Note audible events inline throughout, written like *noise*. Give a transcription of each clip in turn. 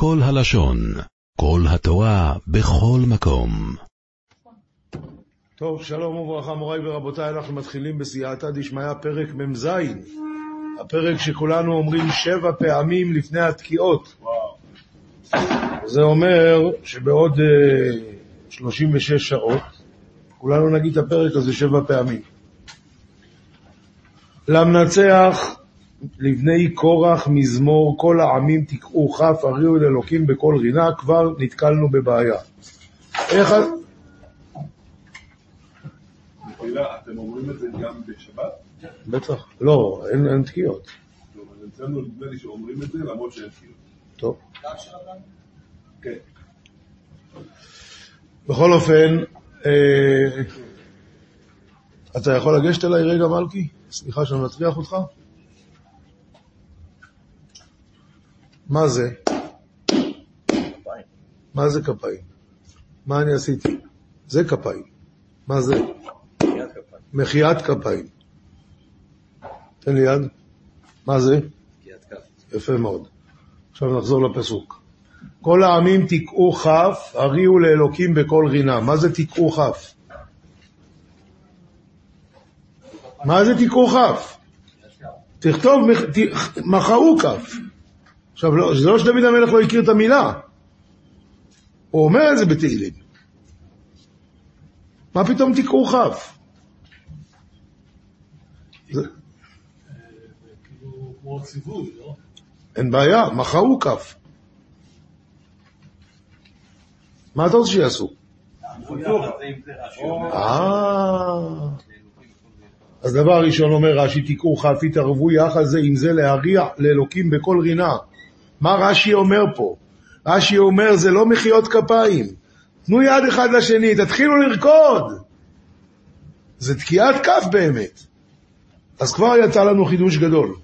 כל הלשון, כל התורה, בכל מקום. טוב, שלום וברכה מוריי ורבותיי, אנחנו מתחילים בסייעתא דשמיא, פרק מ"ז, הפרק שכולנו אומרים שבע פעמים לפני התקיעות. זה אומר שבעוד uh, 36 שעות כולנו נגיד את הפרק הזה שבע פעמים. למנצח לבני קורח מזמור כל העמים תקעו כף הריעו אל אלוקים בקול רינה, כבר נתקלנו בבעיה. איך... אתם אומרים את זה גם בשבת? בטח. לא, אין, תקיעות. טוב, אז אצלנו נדמה לי שאומרים את זה למרות שאין תקיעות. טוב. כן. בכל אופן, אה, אתה יכול לגשת אליי רגע, מלכי? סליחה שאני מטריח אותך. מה זה? מה זה כפיים? מה אני עשיתי? זה כפיים. מה זה? מחיית כפיים. תן לי יד. מה זה? יפה מאוד. עכשיו נחזור לפסוק. כל העמים תקעו כף, הריעו לאלוקים בקול רינה. מה זה תקעו כף? מה זה תקעו כף? תכתוב, מחאו כף. עכשיו, לא, זה לא שדוד המלך לא הכיר את המילה. הוא אומר את זה בתהילים. מה פתאום תקעו כף? לא? אין בעיה, מחאו כף. מה אתה רוצה שיעשו? אה... אז דבר ראשון אומר רש"י, תיקעו כף, התערבו יחד זה עם זה להריע לאלוקים בקול רינה. מה רש"י אומר פה? רש"י אומר, זה לא מחיאות כפיים. תנו יד אחד לשני, תתחילו לרקוד. זה תקיעת כף באמת. אז כבר יצא לנו חידוש גדול.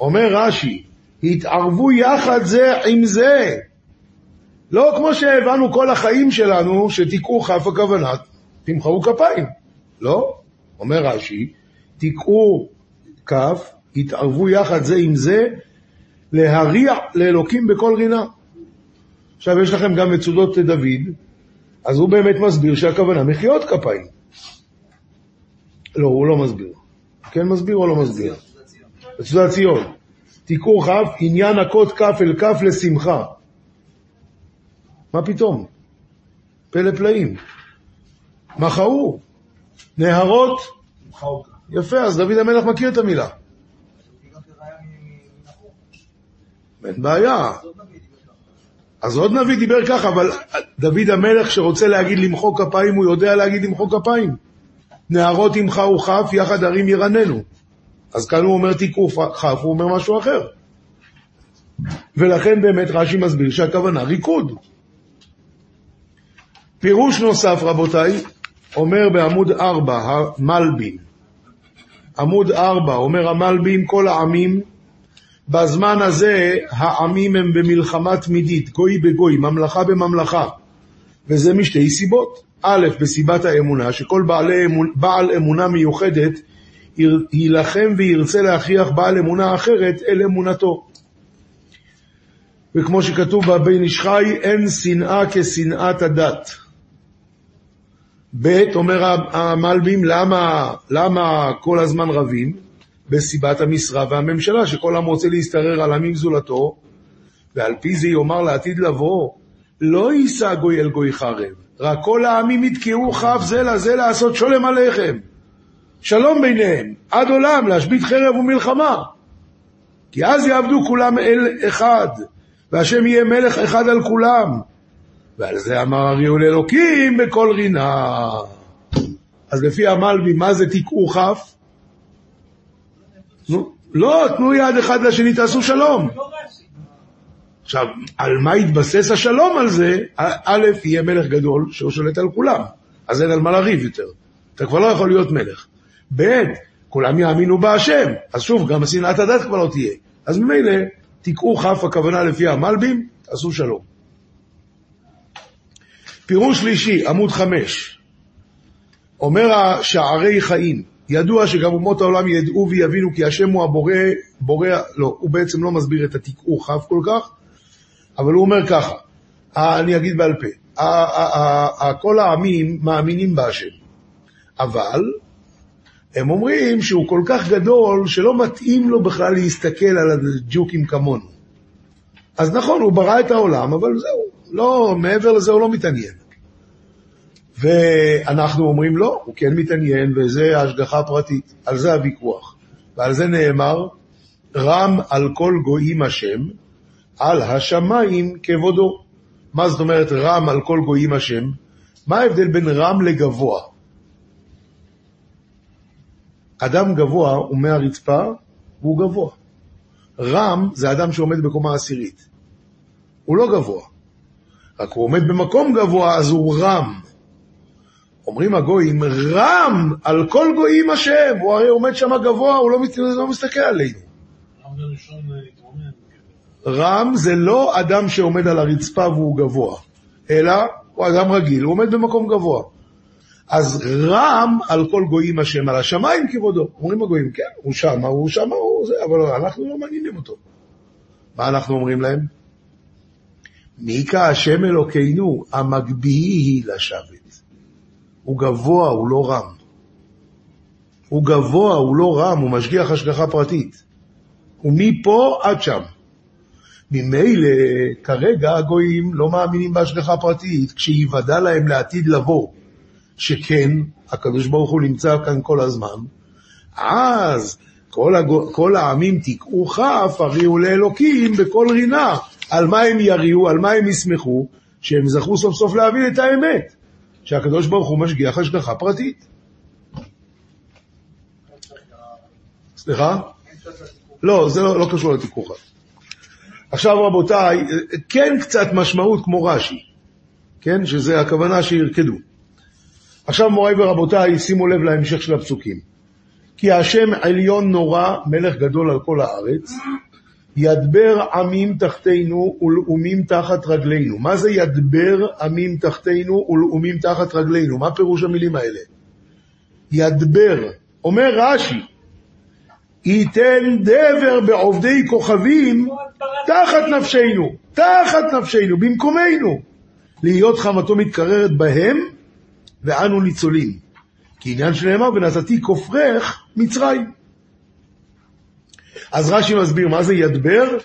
אומר רש"י, התערבו יחד זה עם זה. לא כמו שהבנו כל החיים שלנו, שתיקעו כף הכוונה, תמחאו כפיים. לא, אומר רש"י, תיקעו כף, התערבו יחד זה עם זה, להריע לאלוקים בכל רינה. עכשיו יש לכם גם מצודות דוד, אז הוא באמת מסביר שהכוונה מחיאות כפיים. לא, הוא לא מסביר. כן מסביר או לא מסביר? מצודת ציון. תיקעו כף, עניין הכות כף אל כף לשמחה. מה פתאום? פלא פלאים. מחאו, נהרות, יפה, אז דוד המלך מכיר את המילה. אין בעיה. אז עוד נביא דיבר ככה, אבל דוד המלך שרוצה להגיד למחוא כפיים, הוא יודע להגיד למחוא כפיים. נערות ימחאו כף, יחד הרים ירננו. אז כאן הוא אומר תיקעו כף, הוא אומר משהו אחר. ולכן באמת רש"י מסביר שהכוונה ריקוד. פירוש נוסף, רבותיי, אומר בעמוד 4, המלבין. עמוד 4, אומר המלבין, כל העמים, בזמן הזה העמים הם במלחמה תמידית, גוי בגוי, ממלכה בממלכה. וזה משתי סיבות. א', בסיבת האמונה, שכל בעלי בעל אמונה מיוחדת יילחם וירצה להכריח בעל אמונה אחרת אל אמונתו. וכמו שכתוב בבן איש חי, אין שנאה כשנאת הדת. ב', אומר המלבים, למה, למה כל הזמן רבים? בסיבת המשרה והממשלה, שכל עם רוצה להשתרר על עמים זולתו, ועל פי זה יאמר לעתיד לבוא, לא יישא גוי אל גוי חרב, רק כל העמים יתקעו כף זה לזה לעשות שולם עליכם. שלום ביניהם, עד עולם, להשבית חרב ומלחמה. כי אז יעבדו כולם אל אחד, והשם יהיה מלך אחד על כולם. ועל זה אמר הריעו לאלוקים בקול רינה. אז לפי המלבי, מה זה תקעו כף? לא, תנו יד אחד לשני, תעשו שלום. עכשיו, על מה יתבסס השלום על זה? א', יהיה מלך גדול שהוא שולט על כולם, אז אין על מה לריב יותר. אתה כבר לא יכול להיות מלך. ב', כולם יאמינו בהשם, אז שוב, גם שנאת הדת כבר לא תהיה. אז ממילא, תקעו כף הכוונה לפי המלבים, תעשו שלום. פירוש שלישי, עמוד חמש, אומר השערי חיים, ידוע שגם אומות העולם ידעו ויבינו כי השם הוא הבורא, בורא, לא, הוא בעצם לא מסביר את התקעו כף כל כך, אבל הוא אומר ככה, אני אגיד בעל פה, כל העמים מאמינים בהשם, אבל הם אומרים שהוא כל כך גדול שלא מתאים לו בכלל להסתכל על הג'וקים כמונו. אז נכון, הוא ברא את העולם, אבל זהו, לא, מעבר לזה הוא לא מתעניין. ואנחנו אומרים לא, הוא כן מתעניין, וזה השגחה פרטית, על זה הוויכוח. ועל זה נאמר, רם על כל גויים השם, על השמיים כבודו. מה זאת אומרת רם על כל גויים השם? מה ההבדל בין רם לגבוה? אדם גבוה הוא מהרצפה והוא גבוה. רם זה אדם שעומד בקומה עשירית. הוא לא גבוה. רק הוא עומד במקום גבוה, אז הוא רם. אומרים הגויים, רם על כל גויים השם, הוא הרי עומד שם גבוה, הוא לא, לא מסתכל עלינו. רם זה לא אדם שעומד על הרצפה והוא גבוה, אלא הוא אדם רגיל, הוא עומד במקום גבוה. אז רם על כל גויים השם, על השמיים כבודו. אומרים הגויים, כן, הוא שם, הוא שם, הוא זה, אבל אנחנו לא מעניינים אותו. מה אנחנו אומרים להם? מי כהשם אלוקינו, המגביהי לשבת. הוא גבוה, הוא לא רם. הוא גבוה, הוא לא רם, הוא משגיח השגחה פרטית. הוא מפה עד שם. ממילא, כרגע הגויים לא מאמינים בהשגחה פרטית, כשיוודע להם לעתיד לבוא, שכן, הקדוש ברוך הוא נמצא כאן כל הזמן, אז כל, הגו, כל העמים תקעו כף, הריעו לאלוקים בכל רינה. על מה הם יריעו, על מה הם ישמחו? שהם זכו סוף סוף להבין את האמת, שהקדוש ברוך הוא משגיח השגחה פרטית. סליחה? לא, זה לא, לא קשור לתיקוחה. עכשיו רבותיי, כן קצת משמעות כמו רש"י, כן? שזה הכוונה שירקדו. עכשיו מוריי ורבותיי, שימו לב להמשך של הפסוקים. כי השם עליון נורא, מלך גדול על כל הארץ, ידבר עמים תחתינו ולאומים תחת רגלינו. מה זה ידבר עמים תחתינו ולאומים תחת רגלינו? מה פירוש המילים האלה? ידבר, אומר רש"י, ייתן דבר בעובדי כוכבים תחת נפשנו, תחת נפשנו, במקומנו, להיות חמתו מתקררת בהם ואנו ניצולים. כי עניין שנאמר, ונתתי כופרך מצרים. אז רש"י מסביר מה זה ידבר.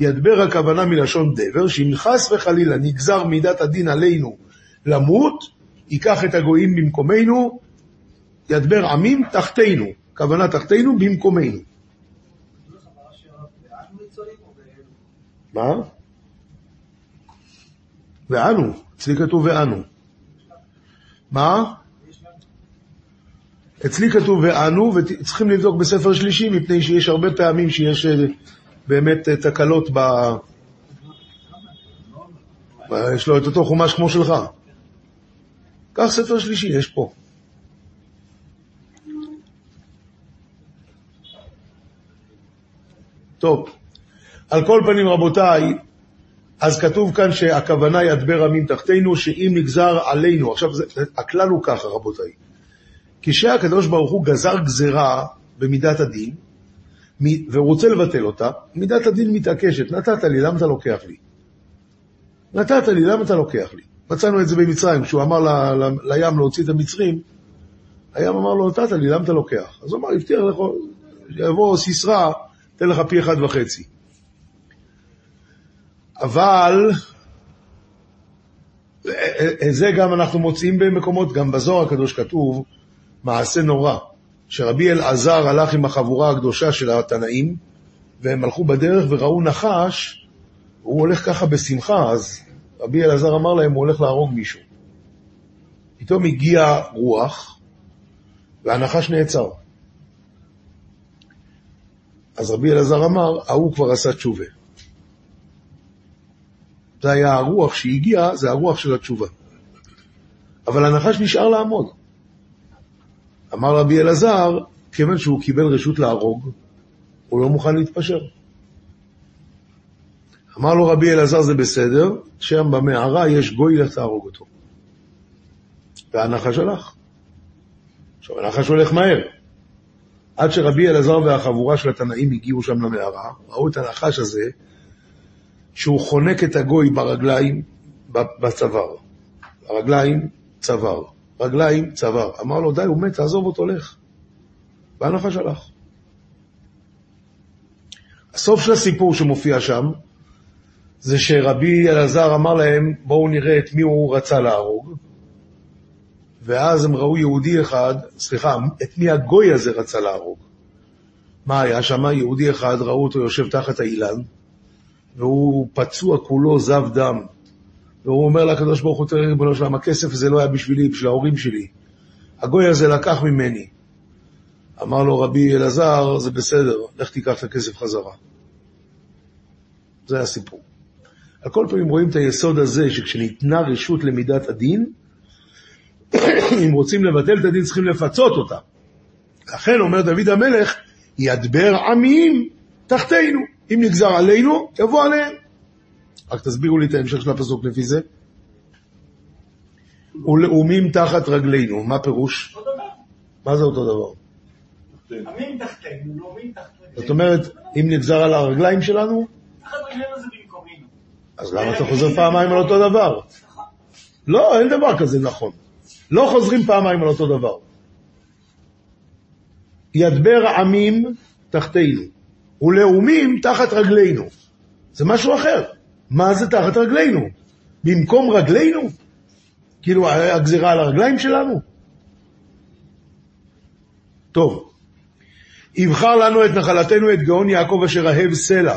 ידבר הכוונה מלשון דבר, שאם חס וחלילה נגזר מידת הדין עלינו למות, ייקח את הגויים במקומנו, ידבר עמים תחתינו, כוונה תחתינו במקומנו. מה? ואנו, אצלי כתוב ואנו. מה? אצלי כתוב ואנו, וצריכים לבדוק בספר שלישי, מפני שיש הרבה פעמים שיש באמת תקלות ב... יש לו את אותו חומש כמו שלך. קח ספר שלישי, יש פה. טוב, על כל פנים רבותיי, אז כתוב כאן שהכוונה ידבר עמים תחתינו, שאם נגזר עלינו, עכשיו זה, הכלל הוא ככה רבותיי, כשהקדוש ברוך הוא גזר גזרה במידת הדין, והוא רוצה לבטל אותה, מידת הדין מתעקשת, נתת לי, למה אתה לוקח לי? נתת לי, למה אתה לוקח לי? מצאנו את זה במצרים, כשהוא אמר ל, ל, לים להוציא את המצרים, הים אמר לו, נתת לי, למה אתה לוקח? אז הוא אמר, הבטיח לך, יבוא סיסרא, תן לך פי אחד וחצי. אבל זה גם אנחנו מוצאים במקומות, גם בזוהר הקדוש כתוב, מעשה נורא, שרבי אלעזר הלך עם החבורה הקדושה של התנאים, והם הלכו בדרך וראו נחש, הוא הולך ככה בשמחה, אז רבי אלעזר אמר להם, הוא הולך להרוג מישהו. פתאום הגיע רוח, והנחש נעצר. אז רבי אלעזר אמר, ההוא כבר עשה תשובה. זה היה הרוח שהגיע, זה הרוח של התשובה. אבל הנחש נשאר לעמוד. אמר רבי אלעזר, כיוון שהוא קיבל רשות להרוג, הוא לא מוכן להתפשר. אמר לו רבי אלעזר, זה בסדר, שם במערה יש גוי, לך תהרוג אותו. והנחש הלך. עכשיו, הנחש הולך מהר. עד שרבי אלעזר והחבורה של התנאים הגיעו שם למערה, ראו את הנחש הזה, שהוא חונק את הגוי ברגליים, בצוואר. הרגליים, צוואר. רגליים, צוואר. אמר לו, די, הוא מת, תעזוב אותו, לך. בהנחה שלך. הסוף של הסיפור שמופיע שם, זה שרבי אלעזר אמר להם, בואו נראה את מי הוא רצה להרוג. ואז הם ראו יהודי אחד, סליחה, את מי הגוי הזה רצה להרוג. מה היה שם? יהודי אחד, ראו אותו יושב תחת האילן, והוא פצוע כולו זב דם. והוא אומר לקדוש ברוך הוא, תראה ריבונו שלם, הכסף הזה לא היה בשבילי, בשביל ההורים שלי. הגוי הזה לקח ממני. אמר לו רבי אלעזר, זה בסדר, לך תיקח את הכסף חזרה. זה הסיפור. על כל פנים רואים את היסוד הזה, שכשניתנה רשות למידת הדין, *coughs* אם רוצים לבטל את הדין צריכים לפצות אותה. לכן אומר דוד המלך, ידבר עמים תחתינו. אם נגזר עלינו, יבוא עליהם. רק תסבירו לי את ההמשך של הפסוק לפי זה. ולאומים תחת רגלינו, מה פירוש? אותו דבר. מה זה אותו דבר? עמים תחתינו, לאומים תחת רגלינו. זאת אומרת, אם נגזר על הרגליים שלנו, תחת רגלינו זה במקומנו. אז למה אתה חוזר פעמיים על אותו דבר? לא, אין דבר כזה נכון. לא חוזרים פעמיים על אותו דבר. ידבר עמים תחתינו, ולאומים תחת רגלינו. זה משהו אחר. מה זה תחת רגלינו? במקום רגלינו? כאילו הגזירה על הרגליים שלנו? טוב, יבחר לנו את נחלתנו את גאון יעקב אשר אהב סלע.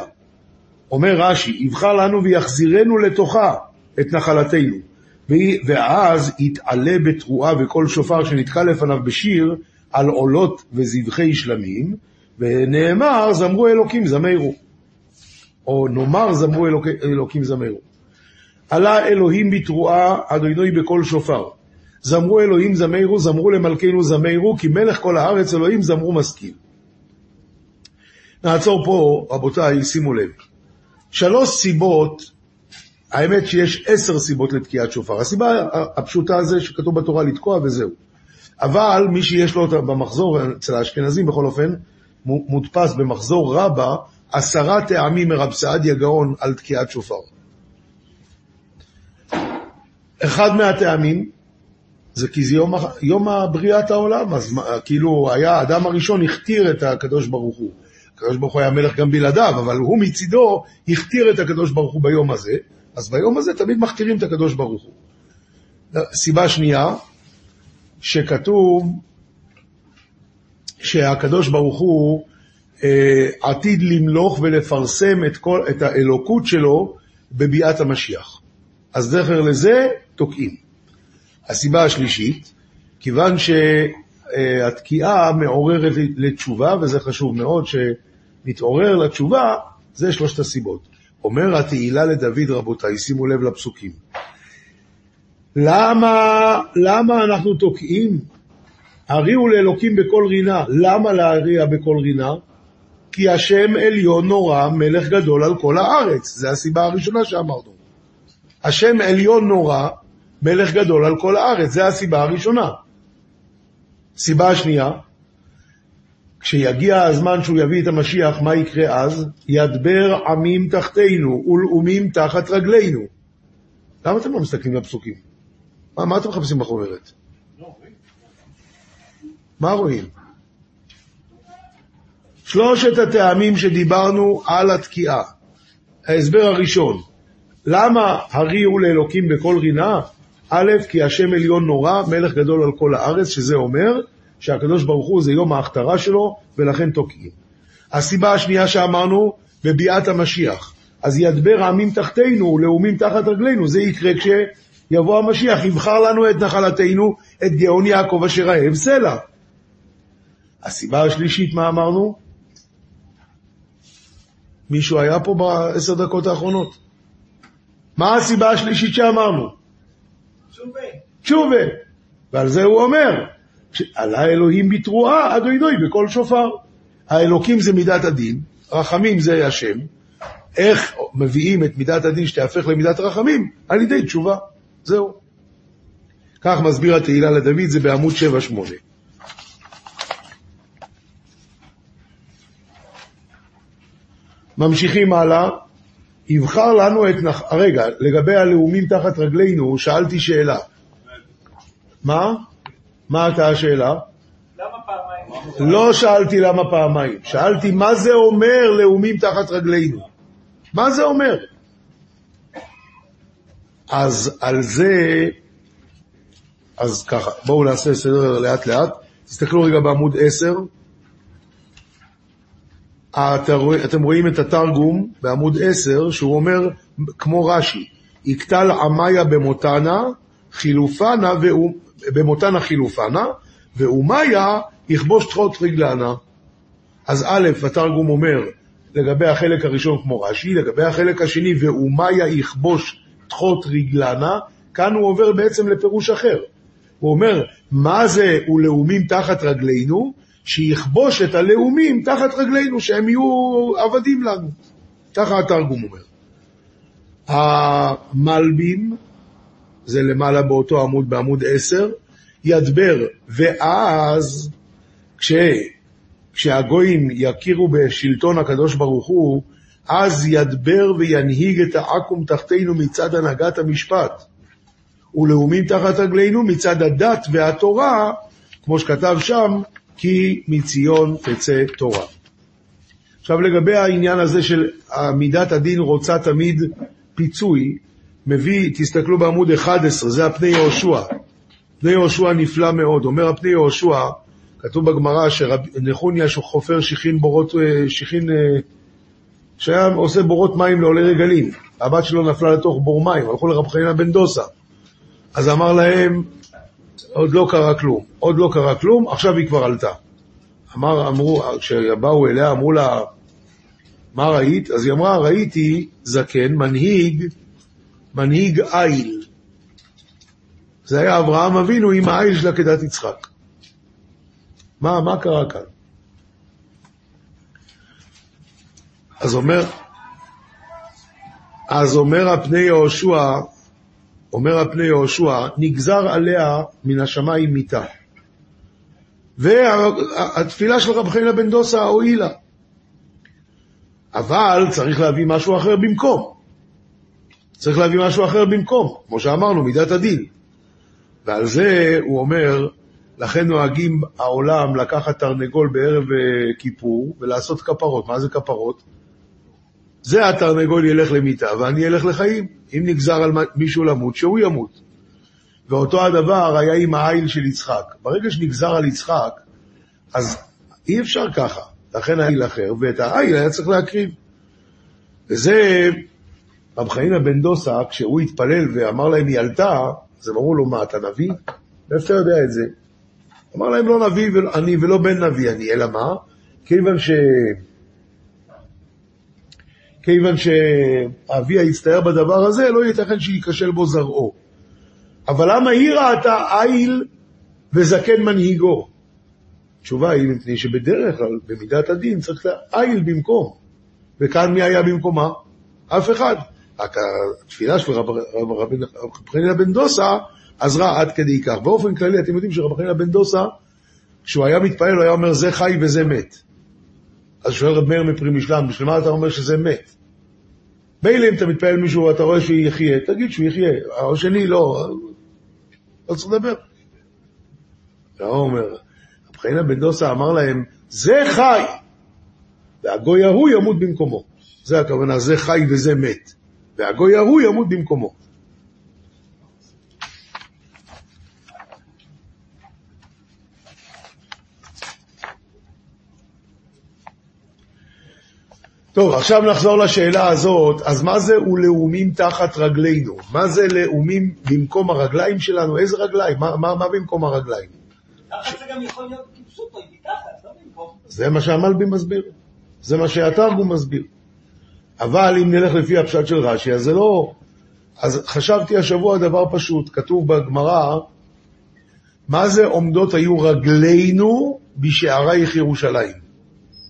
אומר רש"י, יבחר לנו ויחזירנו לתוכה את נחלתנו. ואז יתעלה בתרועה וקול שופר שנתקע לפניו בשיר על עולות וזבחי שלמים, ונאמר זמרו אלוקים זמרו. או נאמר זמרו אלוק, אלוקים זמרו. עלה אלוהים בתרועה, אדוני בקול שופר. זמרו אלוהים זמרו, זמרו למלכנו זמרו, כי מלך כל הארץ אלוהים זמרו משכיל. נעצור פה, רבותיי, שימו לב. שלוש סיבות, האמת שיש עשר סיבות לתקיעת שופר. הסיבה הפשוטה זה שכתוב בתורה לתקוע וזהו. אבל מי שיש לו אותה במחזור, אצל האשכנזים בכל אופן, מודפס במחזור רבה, עשרה טעמים מרב סעדיה גאון על תקיעת שופר. אחד מהטעמים זה כי זה יום, יום בריאת העולם, אז כאילו היה האדם הראשון הכתיר את הקדוש ברוך הוא. הקדוש ברוך הוא היה מלך גם בלעדיו, אבל הוא מצידו הכתיר את הקדוש ברוך הוא ביום הזה, אז ביום הזה תמיד מכתירים את הקדוש ברוך הוא. סיבה שנייה, שכתוב שהקדוש ברוך הוא עתיד למלוך ולפרסם את, כל, את האלוקות שלו בביאת המשיח. אז זכר לזה תוקעים. הסיבה השלישית, כיוון שהתקיעה מעוררת לתשובה, וזה חשוב מאוד שנתעורר לתשובה, זה שלושת הסיבות. אומר התהילה לדוד, רבותיי, שימו לב לפסוקים. למה, למה אנחנו תוקעים? הריעו לאלוקים בקול רינה. למה להריע בקול רינה? כי השם עליון נורא, מלך גדול על כל הארץ. זו הסיבה הראשונה שאמרנו. השם עליון נורא, מלך גדול על כל הארץ. זו הסיבה הראשונה. סיבה שנייה, כשיגיע הזמן שהוא יביא את המשיח, מה יקרה אז? ידבר עמים תחתינו ולאומים תחת רגלינו. למה אתם לא מסתכלים בפסוקים? מה, מה אתם מחפשים בחוברת? מה רואים? שלושת הטעמים שדיברנו על התקיעה. ההסבר הראשון, למה הריעו לאלוקים בקול רינה? א', כי השם עליון נורא, מלך גדול על כל הארץ, שזה אומר שהקדוש ברוך הוא זה יום ההכתרה שלו, ולכן תוקעים. הסיבה השנייה שאמרנו, בביאת המשיח. אז ידבר עמים תחתינו, לאומים תחת רגלינו, זה יקרה כשיבוא המשיח, יבחר לנו את נחלתנו, את גאון יעקב אשר אהב סלע. הסיבה השלישית, מה אמרנו? מישהו היה פה בעשר דקות האחרונות? מה הסיבה השלישית שאמרנו? תשובה. תשובה. ועל זה הוא אומר, עלה אלוהים בתרועה עד אוידוי בקול שופר. האלוקים זה מידת הדין, רחמים זה השם. איך מביאים את מידת הדין שתהפך למידת רחמים? על ידי תשובה. זהו. כך מסביר התהילה לדוד, זה בעמוד 7-8. ממשיכים הלאה, יבחר לנו את נח... רגע, לגבי הלאומים תחת רגלינו, שאלתי שאלה. מה? מה הייתה השאלה? לא שאלתי למה פעמיים, שאלתי מה זה אומר לאומים תחת רגלינו. מה זה אומר? אז על זה, אז ככה, בואו נעשה סדר לאט לאט. תסתכלו רגע בעמוד 10. רואה- אתם רואים את התרגום בעמוד 10, שהוא אומר, כמו רש"י, יקטל עמיה במותנה, חילופנה, במותנה חילופנה, ואומיה יכבוש תחות רגלנה. אז א', התרגום אומר, לגבי החלק הראשון כמו רש"י, לגבי החלק השני, ואומיה יכבוש תחות רגלנה, כאן הוא עובר בעצם לפירוש אחר. הוא אומר, מה זה ולאומים תחת רגלינו? שיכבוש את הלאומים תחת רגלינו, שהם יהיו עבדים לנו. ככה התרגום אומר. המלבים, זה למעלה באותו עמוד, בעמוד 10, ידבר, ואז כש, כשהגויים יכירו בשלטון הקדוש ברוך הוא, אז ידבר וינהיג את העכו"ם תחתינו מצד הנהגת המשפט. ולאומים תחת רגלינו מצד הדת והתורה, כמו שכתב שם, כי מציון תצא תורה. עכשיו לגבי העניין הזה של מידת הדין רוצה תמיד פיצוי, מביא, תסתכלו בעמוד 11, זה הפני יהושע. פני יהושע נפלא מאוד, אומר הפני יהושע, כתוב בגמרא שנחוניה חופר שיחין בורות, שיחין, שהיה עושה בורות מים לעולי רגלים, הבת שלו נפלה לתוך בור מים, הלכו לרב חנינא בן דוסה. אז אמר להם, עוד לא קרה כלום, עוד לא קרה כלום, עכשיו היא כבר עלתה. אמר, אמרו, כשבאו אליה, אמרו לה, מה ראית? אז היא אמרה, ראיתי זקן, מנהיג, מנהיג איל. זה היה אברהם אבינו עם האיל של עקדת יצחק. מה, מה קרה כאן? אז אומר, אז אומר הפני יהושע, אומר הפני יהושע, נגזר עליה מן השמיים מיתה. והתפילה של רב חנינא בן דוסה הועילה. אבל צריך להביא משהו אחר במקום. צריך להביא משהו אחר במקום, כמו שאמרנו, מידת הדין. ועל זה הוא אומר, לכן נוהגים העולם לקחת תרנגול בערב כיפור ולעשות כפרות. מה זה כפרות? זה התרנגול ילך למיתה ואני אלך לחיים. אם נגזר על מישהו למות, שהוא ימות. ואותו הדבר היה עם העיל של יצחק. ברגע שנגזר על יצחק, אז אי אפשר ככה. לכן העיל אחר, ואת העיל היה צריך להקריב. וזה, רב חנינא בן דוסה, כשהוא התפלל ואמר להם היא עלתה, אז הם אמרו לו, מה, אתה נביא? מאיפה אתה יודע את זה? אמר להם, לא נביא אני ולא בן נביא אני, אלא מה? כיוון ש... כיוון שאביה הצטער בדבר הזה, לא ייתכן שייכשל בו זרעו. אבל למה היא ראתה איל וזקן מנהיגו? התשובה היא מפני שבדרך כלל, במידת הדין, צריך איל במקום. וכאן מי היה במקומה? אף אחד. רק התפילה של רב חנינא בן דוסה עזרה עד כדי כך. באופן כללי, אתם יודעים שרב חנינא בן דוסה, כשהוא היה מתפעל, הוא היה אומר, זה חי וזה מת. אז שואל רב מאיר מפרי משלם, בשביל מה אתה אומר שזה מת? מילא אם אתה מתפעל מישהו ואתה רואה שהוא יחיה, תגיד שהוא יחיה, או שני לא, לא צריך לדבר. הוא אומר, רב חנינא בן דוסה אמר להם, זה חי, והגוי ההוא ימות במקומו. זה הכוונה, זה חי וזה מת, והגוי ההוא ימות במקומו. טוב, עכשיו נחזור לשאלה הזאת, אז מה זה ולאומים תחת רגלינו? מה זה לאומים במקום הרגליים שלנו? איזה רגליים? מה, מה, מה במקום הרגליים? תחת זה גם יכול להיות כפסותו, היא מתחת, לא במקום. זה מה שהמלבי מסביר, זה מה שהתרגום מסביר. אבל אם נלך לפי הפשט של רש"י, אז זה לא... אז חשבתי השבוע דבר פשוט, כתוב בגמרא, מה זה עומדות היו רגלינו בשערייך ירושלים?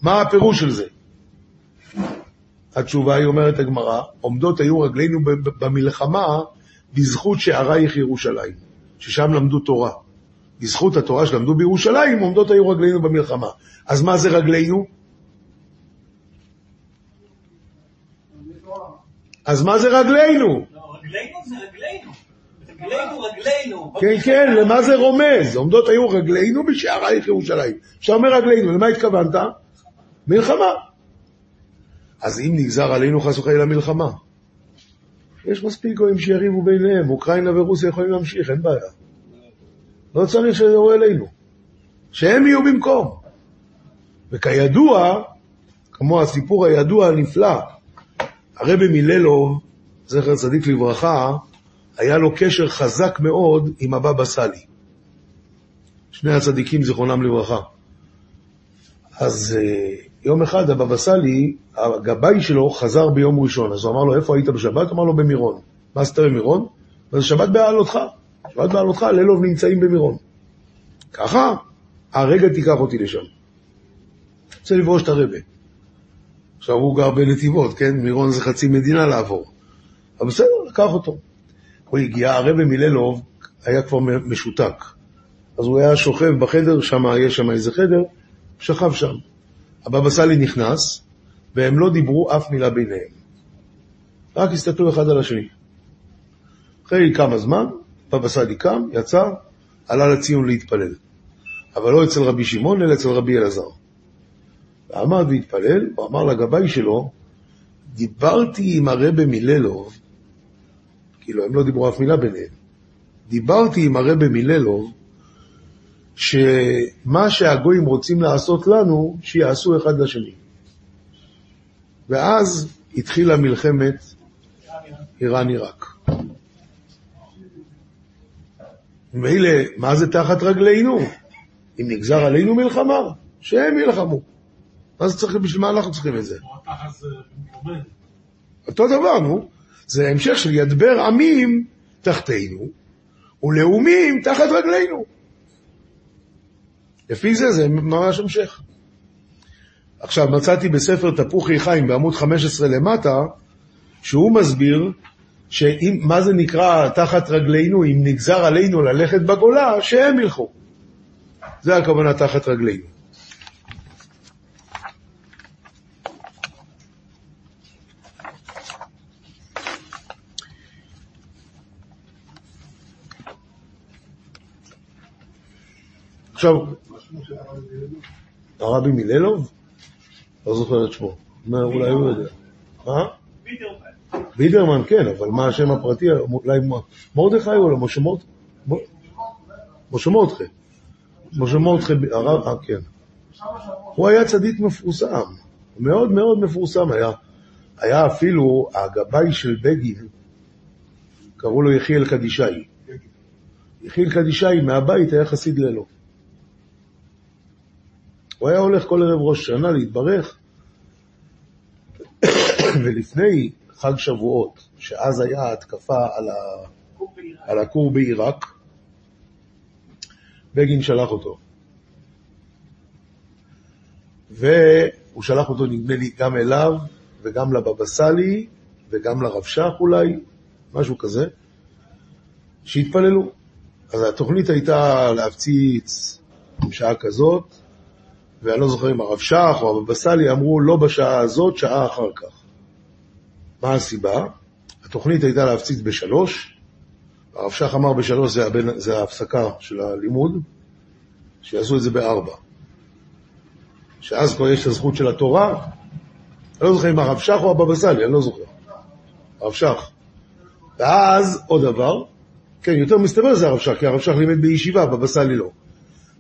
מה הפירוש של זה? התשובה היא אומרת הגמרא, עומדות היו רגלינו במלחמה בזכות שערייך ירושלים, ששם למדו תורה. בזכות התורה שלמדו בירושלים, עומדות היו רגלינו במלחמה. אז מה זה רגלינו? אז מה זה רגלינו? לא, רגלינו זה רגלינו. רגלינו, רגלינו. כן, כן, למה זה רומז? עומדות היו רגלינו בשערייך ירושלים. עכשיו אומר רגלינו, למה התכוונת? מלחמה. אז אם נגזר עלינו חס וחלילה מלחמה, יש מספיק גויים שיריבו ביניהם, אוקראינה ורוסיה יכולים להמשיך, אין בעיה. לא צריך שיראו אלינו. שהם יהיו במקום. וכידוע, כמו הסיפור הידוע הנפלא, הרבי מיללוב, זכר צדיק לברכה, היה לו קשר חזק מאוד עם הבבא סאלי. שני הצדיקים זיכרונם לברכה. אז אה, יום אחד הבבא סאלי, הגבאי שלו חזר ביום ראשון, אז הוא אמר לו, איפה היית בשבת? אמר לו, במירון. מה עשית במירון? אז שבת בעלותך. שבת בעלותך, לילוב נמצאים במירון. ככה, הרגע תיקח אותי לשם. רוצה לפגוש את הרבה. עכשיו הוא גר בנתיבות, כן? מירון זה חצי מדינה לעבור. אבל בסדר, לקח אותו. הוא הגיע, הרבה מלילוב היה כבר משותק. אז הוא היה שוכב בחדר, שם, יש שם איזה חדר, שכב שם. הבבא סאלי נכנס, והם לא דיברו אף מילה ביניהם. רק הסתכלו אחד על השני. אחרי כמה זמן, בבא סאלי קם, יצא, עלה לציון להתפלל. אבל לא אצל רבי שמעון, אלא אצל רבי אלעזר. ועמד והתפלל, הוא אמר לגבאי שלו, דיברתי עם הרבה מלילוב, כאילו הם לא דיברו אף מילה ביניהם, דיברתי עם הרבה מלילוב, שמה שהגויים רוצים לעשות לנו, שיעשו אחד לשני. ואז התחילה מלחמת איראן-עיראק. מילא, מה זה תחת רגלינו? אם נגזר עלינו מלחמה, שהם ילחמו. מה זה צריך, בשביל מה אנחנו צריכים את זה? אותו דבר, נו. זה המשך של ידבר עמים תחתינו, ולאומים תחת רגלינו. לפי זה זה ממש המשך. עכשיו, מצאתי בספר תפוחי חיים בעמוד 15 למטה, שהוא מסביר שאם, מה זה נקרא תחת רגלינו, אם נגזר עלינו ללכת בגולה, שהם ילכו. זה הכוונה תחת רגלינו. עכשיו, הרבי מיללוב? לא זוכר את שמו. אולי הוא יודע. מה? בידרמן, כן, אבל מה השם הפרטי? אולי מרדכי או לא? משה מרדכי? משה מרדכי. משה מרדכי, הרב, אה, כן. הוא היה צדיק מפורסם, מאוד מאוד מפורסם היה. היה אפילו הגבאי של בגין, קראו לו יחיאל קדישאי. יחיאל קדישאי מהבית היה חסיד לילו. הוא היה הולך כל ערב ראש שנה להתברך, *coughs* ולפני חג שבועות, שאז היה התקפה על, ה... על הכור בעיראק, בגין שלח אותו. והוא שלח אותו, נדמה לי, גם אליו, וגם לבבא סאלי, וגם לרב שך אולי, משהו כזה, שהתפללו. אז התוכנית הייתה להפציץ בשעה כזאת, ואני לא זוכר אם הרב שך או הבבא סאלי אמרו לא בשעה הזאת, שעה אחר כך. מה הסיבה? התוכנית הייתה להפציץ בשלוש, הרב שך אמר בשלוש זה, הבן, זה ההפסקה של הלימוד, שיעשו את זה בארבע. שאז כבר יש את הזכות של התורה, אני לא זוכר אם הרב שך או הבבא סאלי, אני לא זוכר. הרב שך. ואז עוד דבר, כן, יותר מסתבר זה הרב שך, כי הרב שך לימד בישיבה, הבבא סאלי לא.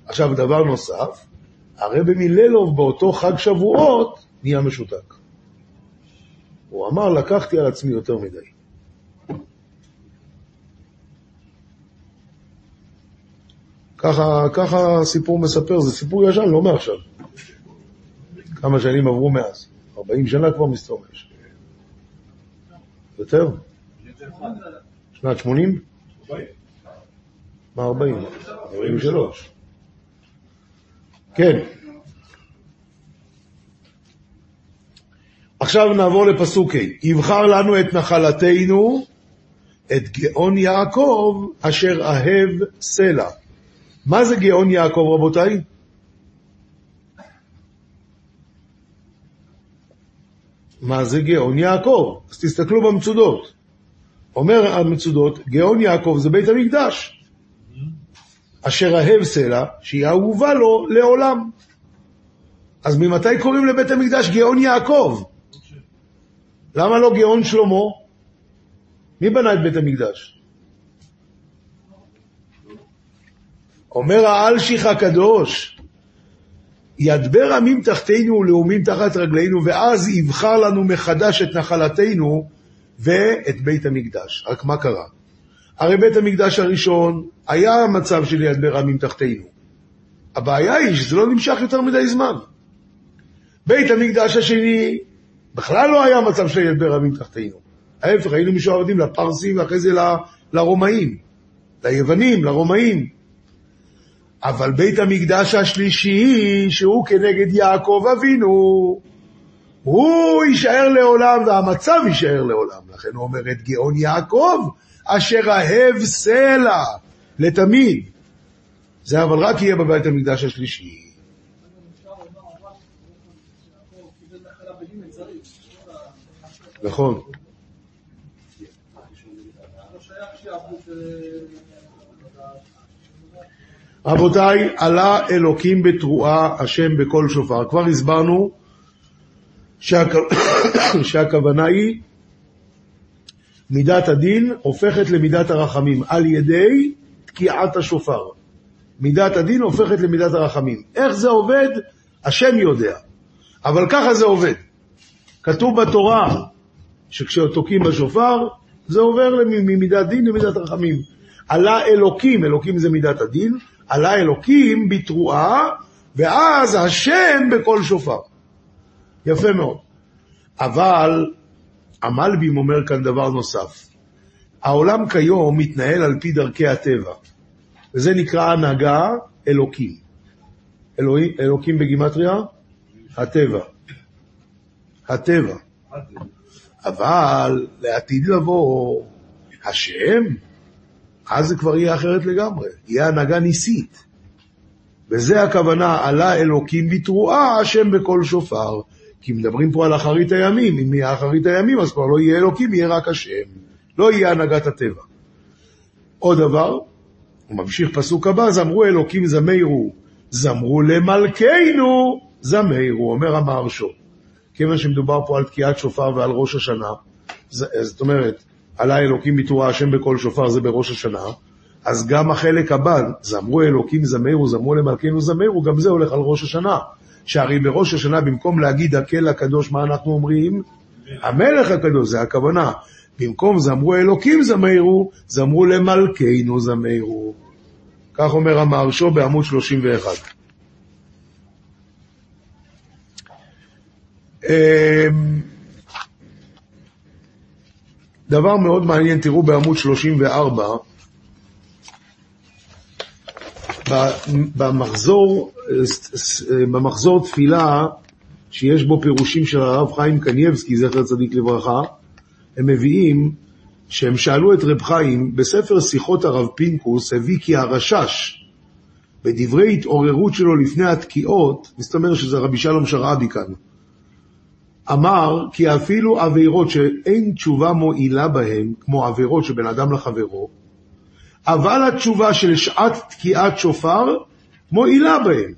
עכשיו, דבר נוסף, הרבי מלילוב באותו חג שבועות נהיה משותק. הוא אמר, לקחתי על עצמי יותר מדי. ככה, ככה הסיפור מספר, זה סיפור ישן, לא מעכשיו. כמה שנים עברו מאז? 40 שנה כבר מסתומש. יותר? שנת 80? מה 40? 43. כן. עכשיו נעבור לפסוק ה' יבחר לנו את נחלתנו, את גאון יעקב, אשר אהב סלע. מה זה גאון יעקב, רבותיי? מה זה גאון יעקב? אז תסתכלו במצודות. אומר המצודות, גאון יעקב זה בית המקדש. אשר אהב סלע, שהיא אהובה לו לעולם. אז ממתי קוראים לבית המקדש גאון יעקב? למה לא גאון שלמה? מי בנה את בית המקדש? אומר האלשיך הקדוש, ידבר עמים תחתינו ולאומים תחת רגלינו, ואז יבחר לנו מחדש את נחלתנו ואת בית המקדש. רק מה קרה? הרי בית המקדש הראשון היה מצב של ידבר עמים תחתינו. הבעיה היא שזה לא נמשך יותר מדי זמן. בית המקדש השני בכלל לא היה מצב של ידבר עמים תחתינו. ההפך, היינו משועבדים לפרסים ואחרי זה ל- לרומאים, ליוונים, לרומאים. אבל בית המקדש השלישי, שהוא כנגד יעקב אבינו, הוא יישאר לעולם והמצב יישאר לעולם. לכן הוא אומר את גאון יעקב, אשר אהב סלע לתמיד. זה אבל רק יהיה בבית המקדש השלישי. נכון. רבותיי, עלה אלוקים בתרועה, השם בקול שופר. כבר הסברנו שהכ... *coughs* שהכוונה היא מידת הדין הופכת למידת הרחמים על ידי תקיעת השופר. מידת הדין הופכת למידת הרחמים. איך זה עובד? השם יודע. אבל ככה זה עובד. כתוב בתורה שכשתוקעים בשופר, זה עובר ממידת דין למידת רחמים. עלה אלוקים, אלוקים זה מידת הדין, עלה אלוקים בתרועה, ואז השם בקול שופר. יפה מאוד. אבל המלבים אומר כאן דבר נוסף. העולם כיום מתנהל על פי דרכי הטבע, וזה נקרא הנהגה אלוקים. אלוהים, אלוקים בגימטריה? הטבע. הטבע. אבל לעתיד לבוא השם, אז זה כבר יהיה אחרת לגמרי, יהיה הנהגה ניסית. וזה הכוונה, עלה אלוקים בתרועה, השם בקול שופר. כי מדברים פה על אחרית הימים, אם יהיה אחרית הימים אז כבר לא יהיה אלוקים, יהיה רק השם. לא יהיה הנהגת הטבע. עוד דבר, הוא ממשיך פסוק הבא, זמרו אלוקים זמרו, זמרו למלכנו זמרו, אומר המהרשו. כיוון שמדובר פה על תקיעת שופר ועל ראש השנה, זאת אומרת, עלה אלוקים בתרועה השם בקול שופר זה בראש השנה, אז גם החלק הבא, זמרו אלוקים זמרו, זמרו למלכנו זמרו, גם זה הולך על ראש השנה. שהרי בראש השנה במקום להגיד הקל הקדוש, מה אנחנו אומרים? המלך הקדוש, זה הכוונה. במקום זמרו אלוקים זמרו, זמרו למלכנו זמרו. כך אומר המהרשו בעמוד 31. דבר מאוד מעניין, תראו בעמוד 34, במחזור, במחזור תפילה שיש בו פירושים של הרב חיים קנייבסקי, זכר צדיק לברכה, הם מביאים שהם שאלו את רב חיים, בספר שיחות הרב פינקוס הביא כי הרשש בדברי התעוררות שלו לפני התקיעות, מסתבר שזה רבי שלום שרעבי כאן, אמר כי אפילו עבירות שאין תשובה מועילה בהן, כמו עבירות של בן אדם לחברו, אבל התשובה של שעת תקיעת שופר מועילה בהן.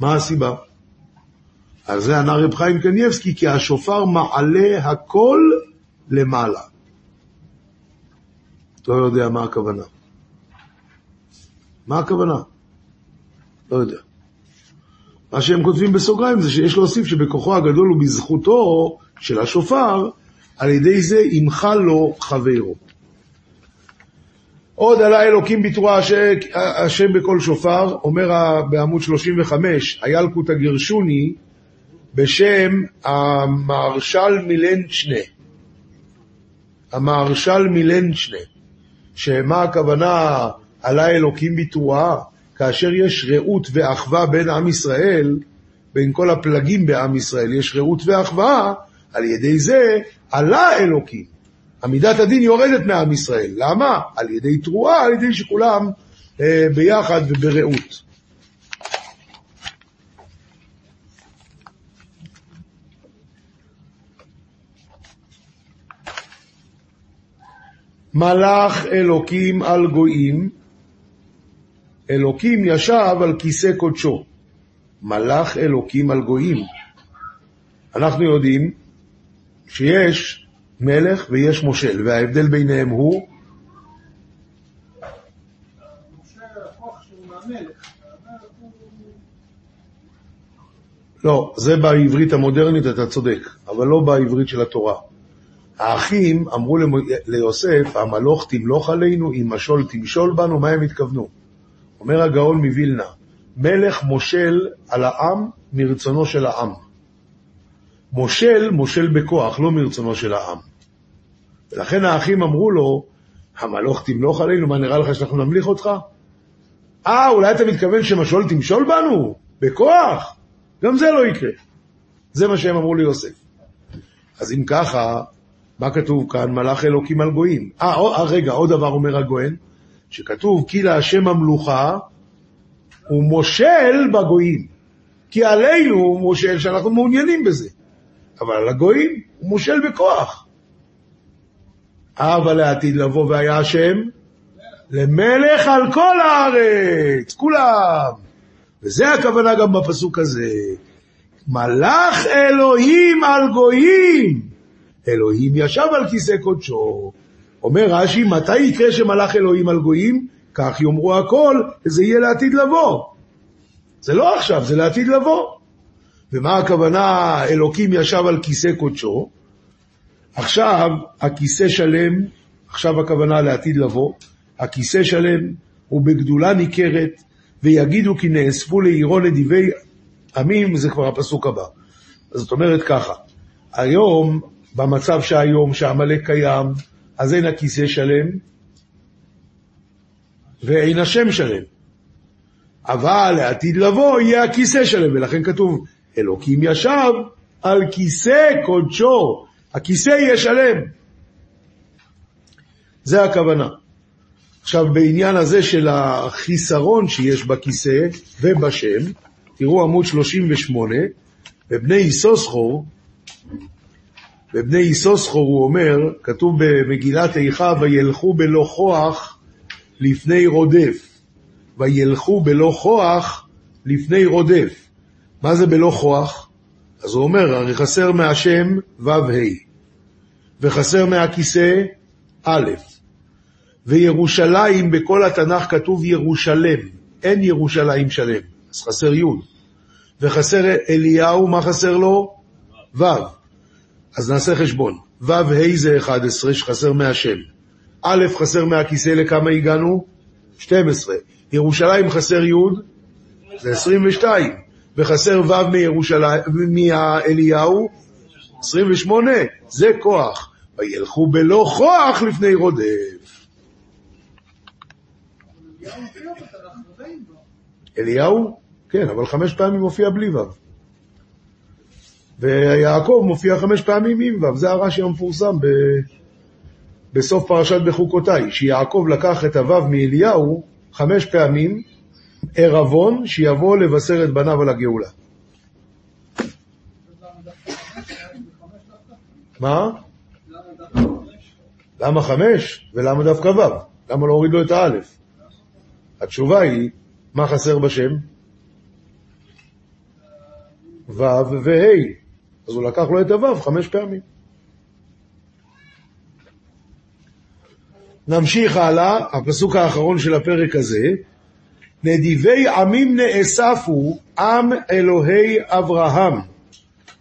מה הסיבה? על זה ענה רב חיים קנייבסקי, כי השופר מעלה הכל למעלה. לא יודע מה הכוונה. מה הכוונה? לא יודע. מה שהם כותבים בסוגריים זה שיש להוסיף שבכוחו הגדול ובזכותו של השופר, על ידי זה ימחל לו חברו. עוד עלה אלוקים בתרועה השם בקול שופר, אומר בעמוד 35, הילקוט הגרשוני, בשם המהרש"ל מילנצ'נה. המהרש"ל מילנצ'נה, שמה הכוונה עלה אלוקים בתרועה? כאשר יש רעות ואחווה בין עם ישראל, בין כל הפלגים בעם ישראל, יש רעות ואחווה, על ידי זה עלה אלוקים. עמידת הדין יורדת מעם ישראל. למה? על ידי תרועה, על ידי שכולם אה, ביחד וברעות. מלאך אלוקים על גויים, אלוקים ישב על כיסא קודשו. מלאך אלוקים על גויים. אנחנו יודעים שיש מלך ויש מושל, וההבדל ביניהם הוא לא, זה בעברית המודרנית, אתה צודק, אבל לא בעברית של התורה. האחים אמרו ליוסף, המלוך תמלוך עלינו, אם משול תמשול בנו, מה הם התכוונו? אומר הגאון מווילנה, מלך מושל על העם מרצונו של העם. מושל, מושל בכוח, לא מרצונו של העם. ולכן האחים אמרו לו, המלוך תמלוך עלינו, מה נראה לך שאנחנו נמליך אותך? אה, אולי אתה מתכוון שמשול תמשול בנו? בכוח? גם זה לא יקרה. זה מה שהם אמרו ליוסף. אז אם ככה, מה כתוב כאן? מלאך אלוקים על גויים. אה, רגע, עוד דבר אומר הגויין, שכתוב כי להשם המלוכה הוא מושל בגויים. כי עלינו הוא מושל שאנחנו מעוניינים בזה. אבל על הגויים הוא מושל בכוח. אבל לעתיד לבוא והיה השם למלך על כל הארץ, כולם. וזה הכוונה גם בפסוק הזה. מלאך אלוהים על גויים. אלוהים ישב על כיסא קודשו. אומר רש"י, מתי יקרה שמלאך אלוהים על גויים? כך יאמרו הכל, וזה יהיה לעתיד לבוא. זה לא עכשיו, זה לעתיד לבוא. ומה הכוונה אלוקים ישב על כיסא קודשו? עכשיו הכיסא שלם, עכשיו הכוונה לעתיד לבוא, הכיסא שלם הוא בגדולה ניכרת, ויגידו כי נאספו לעירו נדיבי עמים, זה כבר הפסוק הבא. זאת אומרת ככה, היום, במצב שהיום, שעמלק קיים, אז אין הכיסא שלם, ואין השם שלם. אבל לעתיד לבוא יהיה הכיסא שלם, ולכן כתוב, אלוקים ישב על כיסא קודשו, הכיסא יהיה שלם. זה הכוונה. עכשיו, בעניין הזה של החיסרון שיש בכיסא ובשם, תראו עמוד 38, בבני איסוסחור, בבני איסוסחור הוא אומר, כתוב במגילת איכה, וילכו בלא כוח לפני רודף. וילכו בלא כוח לפני רודף. מה זה בלא כוח? אז הוא אומר, הרי חסר מהשם ו"ה, וחסר מהכיסא א', וירושלים בכל התנ"ך כתוב ירושלם, אין ירושלים שלם, אז חסר י', וחסר אליהו, מה חסר לו? ו', אז נעשה חשבון, ו' ה' זה 11 שחסר מהשם, א' חסר מהכיסא לכמה הגענו? 12, ירושלים חסר י' זה 22, וחסר ו' מירושלים, מאליהו 28, זה כוח. וילכו בלא כוח לפני רודף. אליהו? כן, אבל חמש פעמים מופיע בלי ו'. ויעקב מופיע חמש פעמים עם ו', זה הרש"י המפורסם ב... בסוף פרשת בחוקותיי, שיעקב לקח את הו' מאליהו חמש פעמים, ערבון שיבוא לבשר את בניו על הגאולה. מה? למה חמש? ולמה דווקא ו'? למה לא הוריד לו את האלף? התשובה היא, מה חסר בשם? ו' וה'. אז הוא לקח לו את הו' חמש פעמים. נמשיך הלאה, הפסוק האחרון של הפרק הזה. נדיבי עמים נאספו, עם אלוהי אברהם,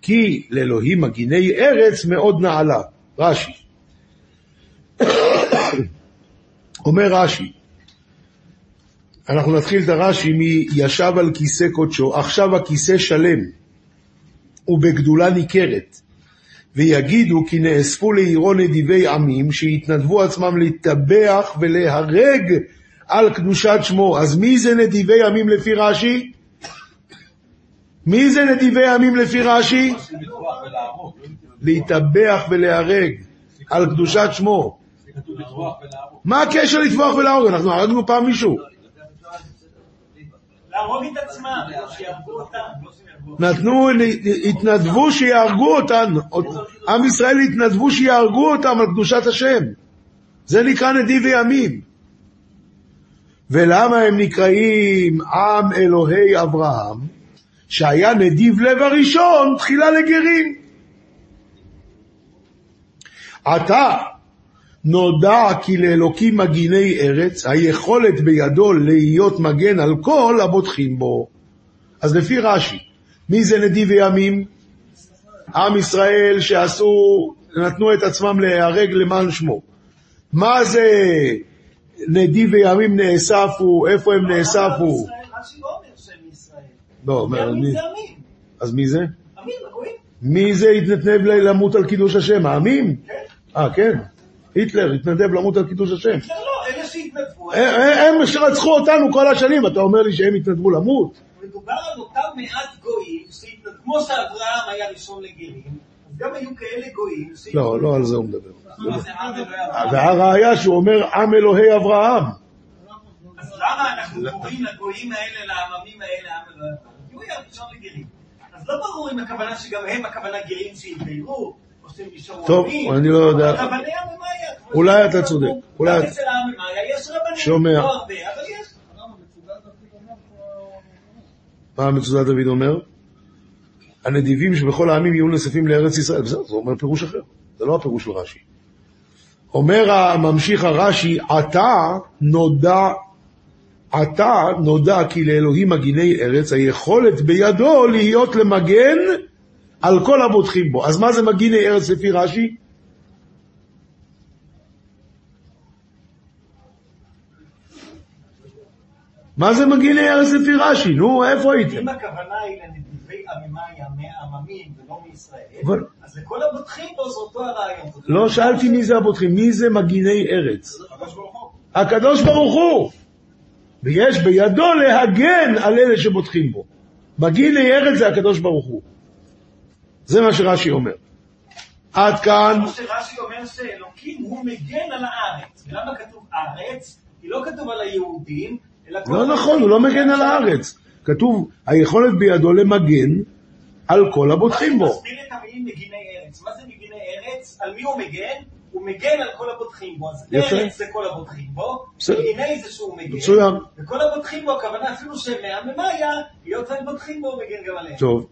כי לאלוהים מגיני ארץ מאוד נעלה. רש"י. *coughs* אומר רש"י, אנחנו נתחיל את הרש"י מישב על כיסא קודשו, עכשיו הכיסא שלם ובגדולה ניכרת, ויגידו כי נאספו לעירו נדיבי עמים שהתנדבו עצמם לטבח ולהרג על קדושת שמו. אז מי זה נדיבי עמים לפי רש"י? מי זה נדיבי עמים לפי רש"י? להתאבח ולהרג על קדושת שמו. מה הקשר לטבוח ולהרוג? אנחנו הרגנו פעם מישהו. להרוג את עצמם, שיהרגו אותם. נתנו, התנדבו שיהרגו אותנו. עם ישראל התנדבו שיהרגו אותם על קדושת השם. זה נקרא נדיבי ימים. ולמה הם נקראים עם אלוהי אברהם? שהיה נדיב לב הראשון, תחילה לגרים. עתה נודע כי לאלוקים מגיני ארץ, היכולת בידו להיות מגן על כל הבוטחים בו. אז לפי רש"י, מי זה נדיבי ימים? עם ישראל שעשו, נתנו את עצמם להיהרג למען שמו. מה זה נדיבי ימים נאספו, איפה הם נאספו? רש"י לא מי-. אז מי זה? מי זה התנדב למות על קידוש השם? העמים? כן. אה, כן. היטלר התנדב למות על קידוש השם. לא, אלה שהתנדבו. הם הם שרצחו אותנו כל השנים, אתה אומר לי שהם התנדבו למות? מדובר על אותם מעט גויים, כמו שאברהם היה ראשון לגרים, גם היו כאלה גויים. לא, לא על זה הוא מדבר. אברהם? והראיה שהוא אומר עם אלוהי אברהם. אז למה אנחנו קוראים לגויים האלה, לעממים האלה, עם אלוהי אברהם? כי הוא היה ראשון לגרים. אז לא ברור אם הכוונה שגם הם הכוונה גרים שהתגיירו, או שהם נשארו טוב. אני לא יודע. אולי אתה צודק, אולי אתה-. שומע. לא. מה מצודת דוד אומר? הנדיבים שבכל העמים יהיו נאספים לארץ ישראל. בסדר, זה אומר פירוש אחר. זה לא הפירוש של רש"י. אומר הממשיך הרש"י, עתה נודע, עתה נודע כי לאלוהים מגיני ארץ, היכולת בידו להיות למגן על כל הבוטחים בו. אז מה זה מגיני ארץ לפי רש"י? מה זה מגיני ארץ לפי רש"י? נו, איפה הייתם? אם הכוונה היא ולא מישראל, אבל- אז לכל הבוטחים בו זה אותו הרעיון. לא שאלתי מי זה הבוטחים, מי זה מגיני ארץ? הקדוש ברוך הוא. ויש בידו להגן על אלה שבוטחים בו. מגיני ארץ זה הקדוש ברוך הוא. זה מה שרש"י אומר. עד כאן, כמו שרש"י אומר שאלוקים הוא מגן על הארץ. ולמה כתוב ארץ? כי לא כתוב על היהודים, אלא לא נכון, הוא לא מגן על הארץ. כתוב, היכולת בידו למגן על כל הבוטחים בו. מסביר את המילים מגיני ארץ. מה זה מגיני ארץ? על מי הוא מגן? הוא מגן על כל הבוטחים בו. אז. ארץ זה כל הבוטחים בו, בסדר. מגיני זה שהוא מגן. מצוין. וכל הבוטחים בו, הכוונה אפילו שהם מהממיה, היות והם בוטחים בו, הוא מגן גם עליהם. טוב.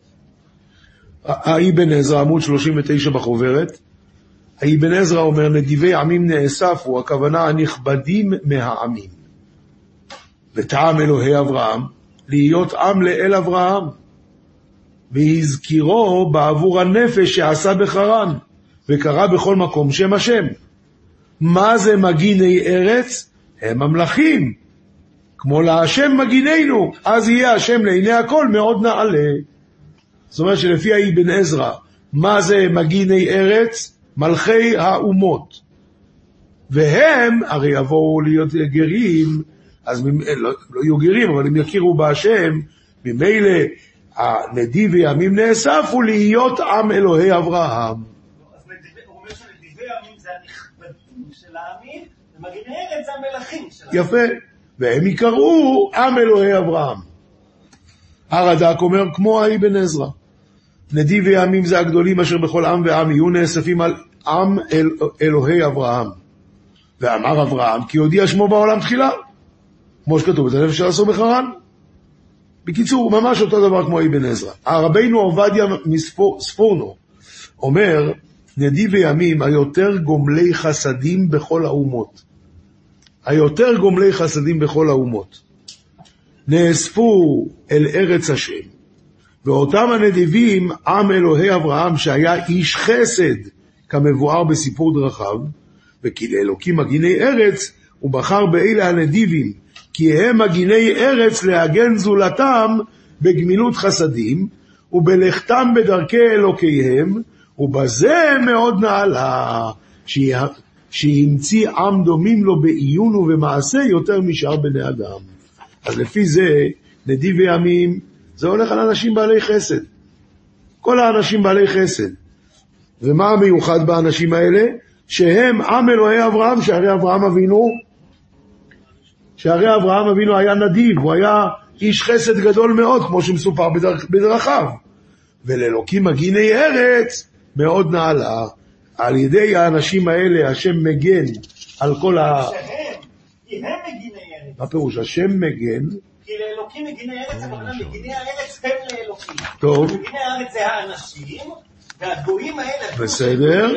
האבן עזרא, עמוד 39 בחוברת. האבן עזרא אומר, נדיבי עמים נאספו, הכוונה הנכבדים מהעמים. וטעם אלוהי אברהם, להיות עם לאל אברהם. והזכירו בעבור הנפש שעשה בחרן, וקרא בכל מקום שם השם. מה זה מגיני ארץ? הם ממלכים. כמו להשם מגיננו, אז יהיה השם לעיני הכל מאוד נעלה. זאת אומרת שלפי האבן עזרא, מה זה מגיני ארץ? מלכי האומות. והם הרי יבואו להיות גרים, אז ממ- לא, לא יהיו גרים, אבל הם יכירו בהשם, ממילא הנדיב וימים נאספו להיות עם אלוהי אברהם. אז הוא אומר שנדיבי העמים זה הנכבדים של העמים, ומגיני ארץ זה המלכים של העמים. יפה. והם יקראו עם אלוהי אברהם. הרד"ק אומר כמו האבן עזרא. נדיב וימים זה הגדולים אשר בכל עם ועם יהיו נאספים על עם אל, אלוהי אברהם. ואמר אברהם כי הודיע שמו בעולם תחילה. כמו שכתוב את הנפש שעשו בחרן. בקיצור, ממש אותו דבר כמו אבן עזרא. הרבינו עובדיה מספורנו אומר, נדיב וימים היותר גומלי חסדים בכל האומות. היותר גומלי חסדים בכל האומות. נאספו אל ארץ השם, ואותם הנדיבים, עם אלוהי אברהם, שהיה איש חסד, כמבואר בסיפור דרכיו, וכי לאלוקים מגיני ארץ, הוא בחר באלה הנדיבים, כי הם מגיני ארץ להגן זולתם בגמילות חסדים, ובלכתם בדרכי אלוקיהם, ובזה מאוד נעלה, שהמציא עם דומים לו בעיון ובמעשה יותר משאר בני אדם. אז לפי זה, נדיב וימים, זה הולך על אנשים בעלי חסד. כל האנשים בעלי חסד. ומה המיוחד באנשים האלה? שהם עם אלוהי אברהם, שהרי אברהם אבינו, שהרי אברהם אבינו היה נדיב, הוא היה איש חסד גדול מאוד, כמו שמסופר בדרכ, בדרכיו. ולאלוקים מגיני ארץ מאוד נעלה. על ידי האנשים האלה השם מגן על כל ה... שהם, כי הם מגיני ארץ. מה פירוש? השם מגן, כי לאלוקים מגיני ארץ, הכוונה מגיני הארץ הם לאלוקים. טוב. מגיני הארץ זה האנשים, והגויים האלה... בסדר.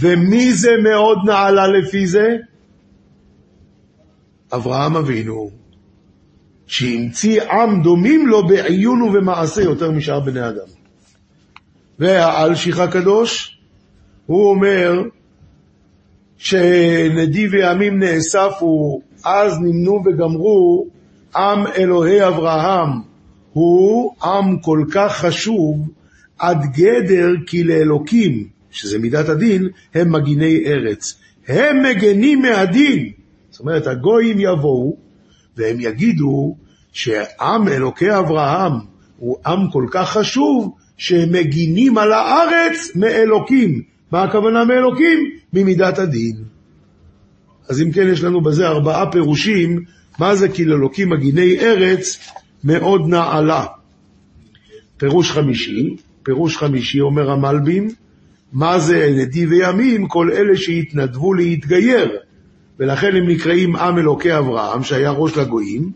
ומי זה מאוד נעלה לפי זה? אברהם אבינו, שהמציא עם דומים לו בעיון ובמעשה יותר משאר בני אדם. והאלשיך הקדוש, הוא אומר שנדיב וימים נאספו, אז נמנו וגמרו, עם אלוהי אברהם הוא עם כל כך חשוב, עד גדר כי לאלוקים, שזה מידת הדין, הם מגיני ארץ. הם מגנים מהדין. אומרת, הגויים יבואו והם יגידו שעם אלוקי אברהם הוא עם כל כך חשוב, שהם מגינים על הארץ מאלוקים. מה הכוונה מאלוקים? ממידת הדין. אז אם כן, יש לנו בזה ארבעה פירושים, מה זה כי לאלוקים מגיני ארץ מאוד נעלה. פירוש חמישי, פירוש חמישי אומר המלבים, מה זה נדיב וימים? כל אלה שהתנדבו להתגייר, ולכן הם נקראים עם אלוקי אברהם, שהיה ראש לגויים,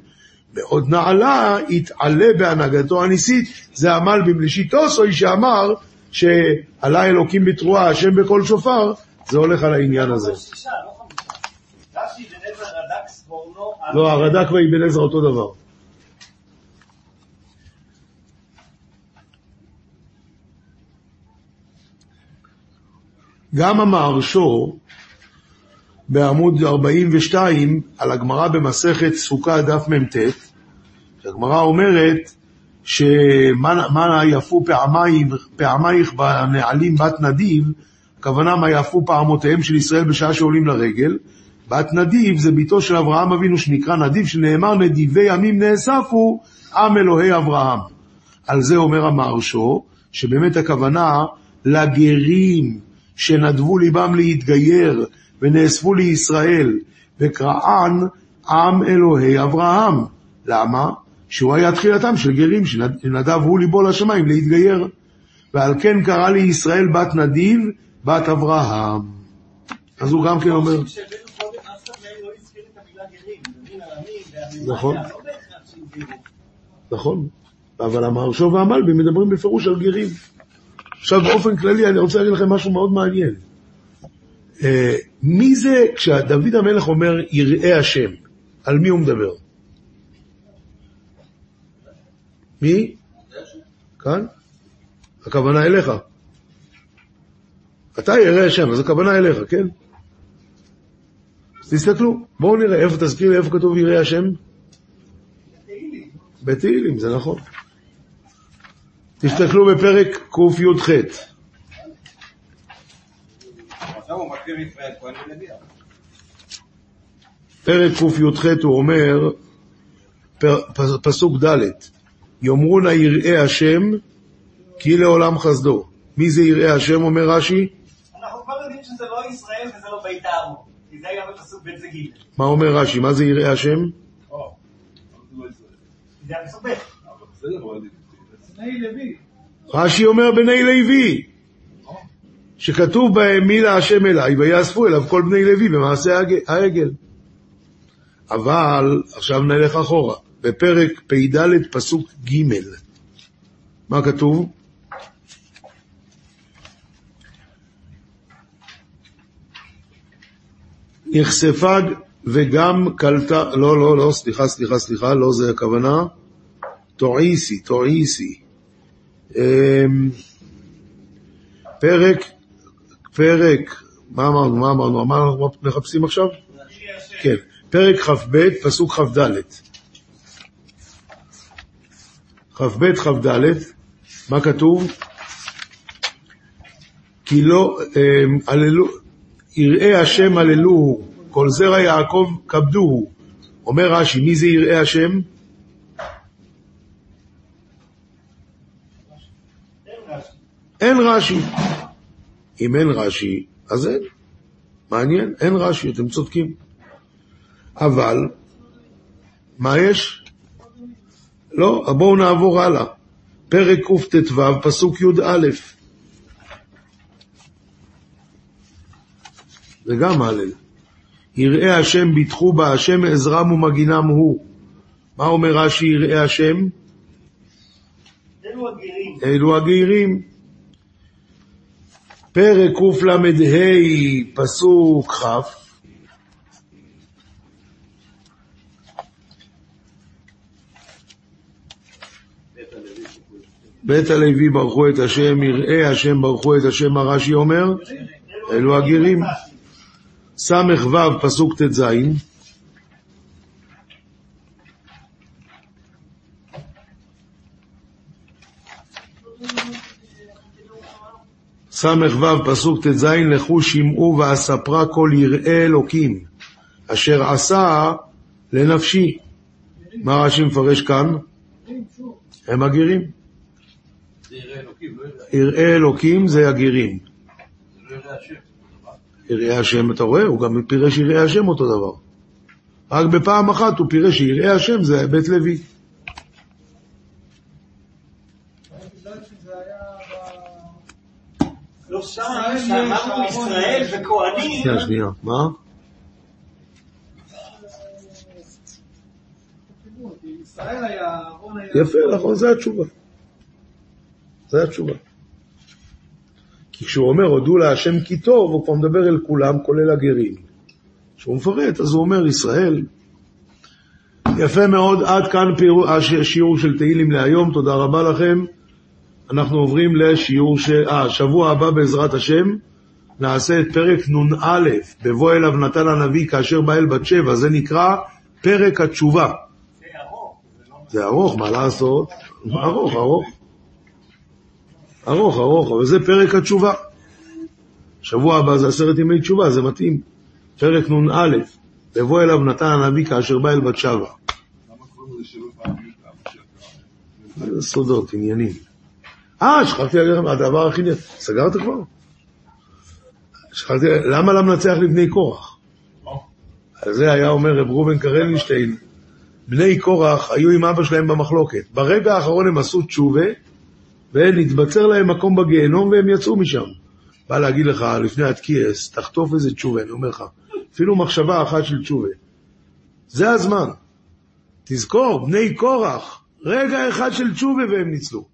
מאוד נעלה התעלה בהנהגתו הניסית, זה המלבים לשיטוסוי שאמר שעלה אלוקים בתרועה, השם בקול שופר, זה הולך על העניין הזה. לא. לא, הרד"ק ואבן עזרא אותו דבר. גם המהרשו בעמוד 42 על הגמרא במסכת סוכה דף מ"ט, שהגמרא אומרת שמה מה יפו פעמיים, פעמייך בנעלים בת נדיב, הכוונה מה יפו פעמותיהם של ישראל בשעה שעולים לרגל. בת נדיב זה ביתו של אברהם אבינו שנקרא נדיב, שנאמר נדיבי ימים נאספו, עם אלוהי אברהם. על זה אומר המהרשו, שבאמת הכוונה לגרים שנדבו ליבם להתגייר ונאספו לישראל, וקראן עם אלוהי אברהם. למה? שהוא היה תחילתם של גרים שנדב הוא ליבו לשמיים להתגייר. ועל כן קרא לי ישראל בת נדיב, בת אברהם. אז הוא גם כן אומר, לא נכון. לא. נכון, אבל המהרשו והמלבי מדברים בפירוש על גרים. עכשיו באופן כללי אני רוצה להגיד לכם משהו מאוד מעניין. אה, מי זה, כשדוד המלך אומר יראה השם, על מי הוא מדבר? מי? כאן? הכוונה אליך. אתה יראה השם, אז הכוונה אליך, כן? אז תסתכלו, בואו נראה, איפה, תזכיר לי איפה כתוב יראה השם? בתהילים, זה נכון. תסתכלו בפרק קי"ח. עכשיו הוא מקריב ישראל כהן ולוויה. פרק קי"ח הוא אומר, פסוק ד', יאמרו נא יראה השם, כי לעולם חסדו. מי זה יראה השם, אומר רש"י? אנחנו כבר יודעים שזה לא ישראל וזה לא בית הארון, כי זה היה בפסוק ב' זה ג', מה אומר רש"י? מה זה יראה השם? זה בפסוק ב'. רש"י אומר בני לוי, שכתוב בהם מי להשם אליי, ויאספו אליו כל בני לוי במעשה העגל. אבל, עכשיו נלך אחורה, בפרק פ"ד פסוק ג', מה כתוב? נחשפה וגם קלטה, לא, לא, לא, סליחה, סליחה, סליחה, לא זה הכוונה, טועיסי, טועיסי. אמ, פרק, פרק, מה אמרנו, מה אמרנו, מה אנחנו מחפשים עכשיו? כן, פרק כ"ב, פסוק כ"ד. כ"ב, כ"ד, מה כתוב? כי לא, אמ, הללו, יראי השם הללוהו, כל זרע יעקב כבדוהו. אומר רש"י, מי זה יראי השם? אין רש"י. אם אין רש"י, אז אין. מעניין, אין רש"י, אתם צודקים. אבל, מה יש? לא, בואו נעבור הלאה. פרק קט"ו, פסוק י"א. זה גם הלל. יראי השם ביטחו בה, השם עזרם ומגינם הוא. מה אומר רש"י יראי השם? אלו הגרים. אלו הגרים. פרק קל"ה, פסוק כ' בית הלוי ברכו את השם, יראי השם ברכו את השם, מה רש"י אומר? אלו הגרים. ס"ו פסוק ט"ז ס"ו פסוק ט"ז לכו שמעו ואספרה כל יראי אלוקים אשר עשה לנפשי. מה רש"י מפרש כאן? הם הגרים. יראה לא יראה יראי אלוקים זה הגרים. לא יראה השם. יראי השם, אתה רואה? הוא גם פירש יראי השם אותו דבר. רק בפעם אחת הוא פירש שיראי השם זה בית לוי. לא שם, שאמרנו ישראל וכהנים. שנייה, שנייה. מה? יפה, נכון, זה התשובה. זה התשובה. כי כשהוא אומר, הודו להשם כי טוב, הוא כבר מדבר אל כולם, כולל הגרים. כשהוא מפרט, אז הוא אומר, ישראל. יפה מאוד, עד כאן השיעור של תהילים להיום, תודה רבה לכם. אנחנו עוברים לשיעור ש... אה, שבוע הבא בעזרת השם, נעשה את פרק נ"א, בבוא אליו נתן הנביא כאשר בא אל בת שבע, זה נקרא פרק התשובה. זה ארוך, זה לא זה ארוך, מה לעשות? ארוך, ארוך. ארוך, ארוך, אבל זה פרק התשובה. שבוע הבא זה עשרת ימי תשובה, זה מתאים. פרק נ"א, בבוא אליו נתן הנביא כאשר בא אל בת שבע. למה קוראים לזה שלא פעם סודות, עניינים. אה, שכחתי להגיד לכם, הדבר הכי... נ- סגרת כבר? שכחתי, למה למנצח לבני קורח? על זה היה אומר רב ראובן קרלינשטיין, בני קורח היו עם אבא שלהם במחלוקת. ברגע האחרון הם עשו תשובה, ונתבצר להם מקום בגיהנום והם יצאו משם. בא להגיד לך, לפני התקיעס, תחטוף איזה תשובה, אני אומר לך, אפילו מחשבה אחת של תשובה. זה הזמן. תזכור, בני קורח, רגע אחד של תשובה והם ניצלו.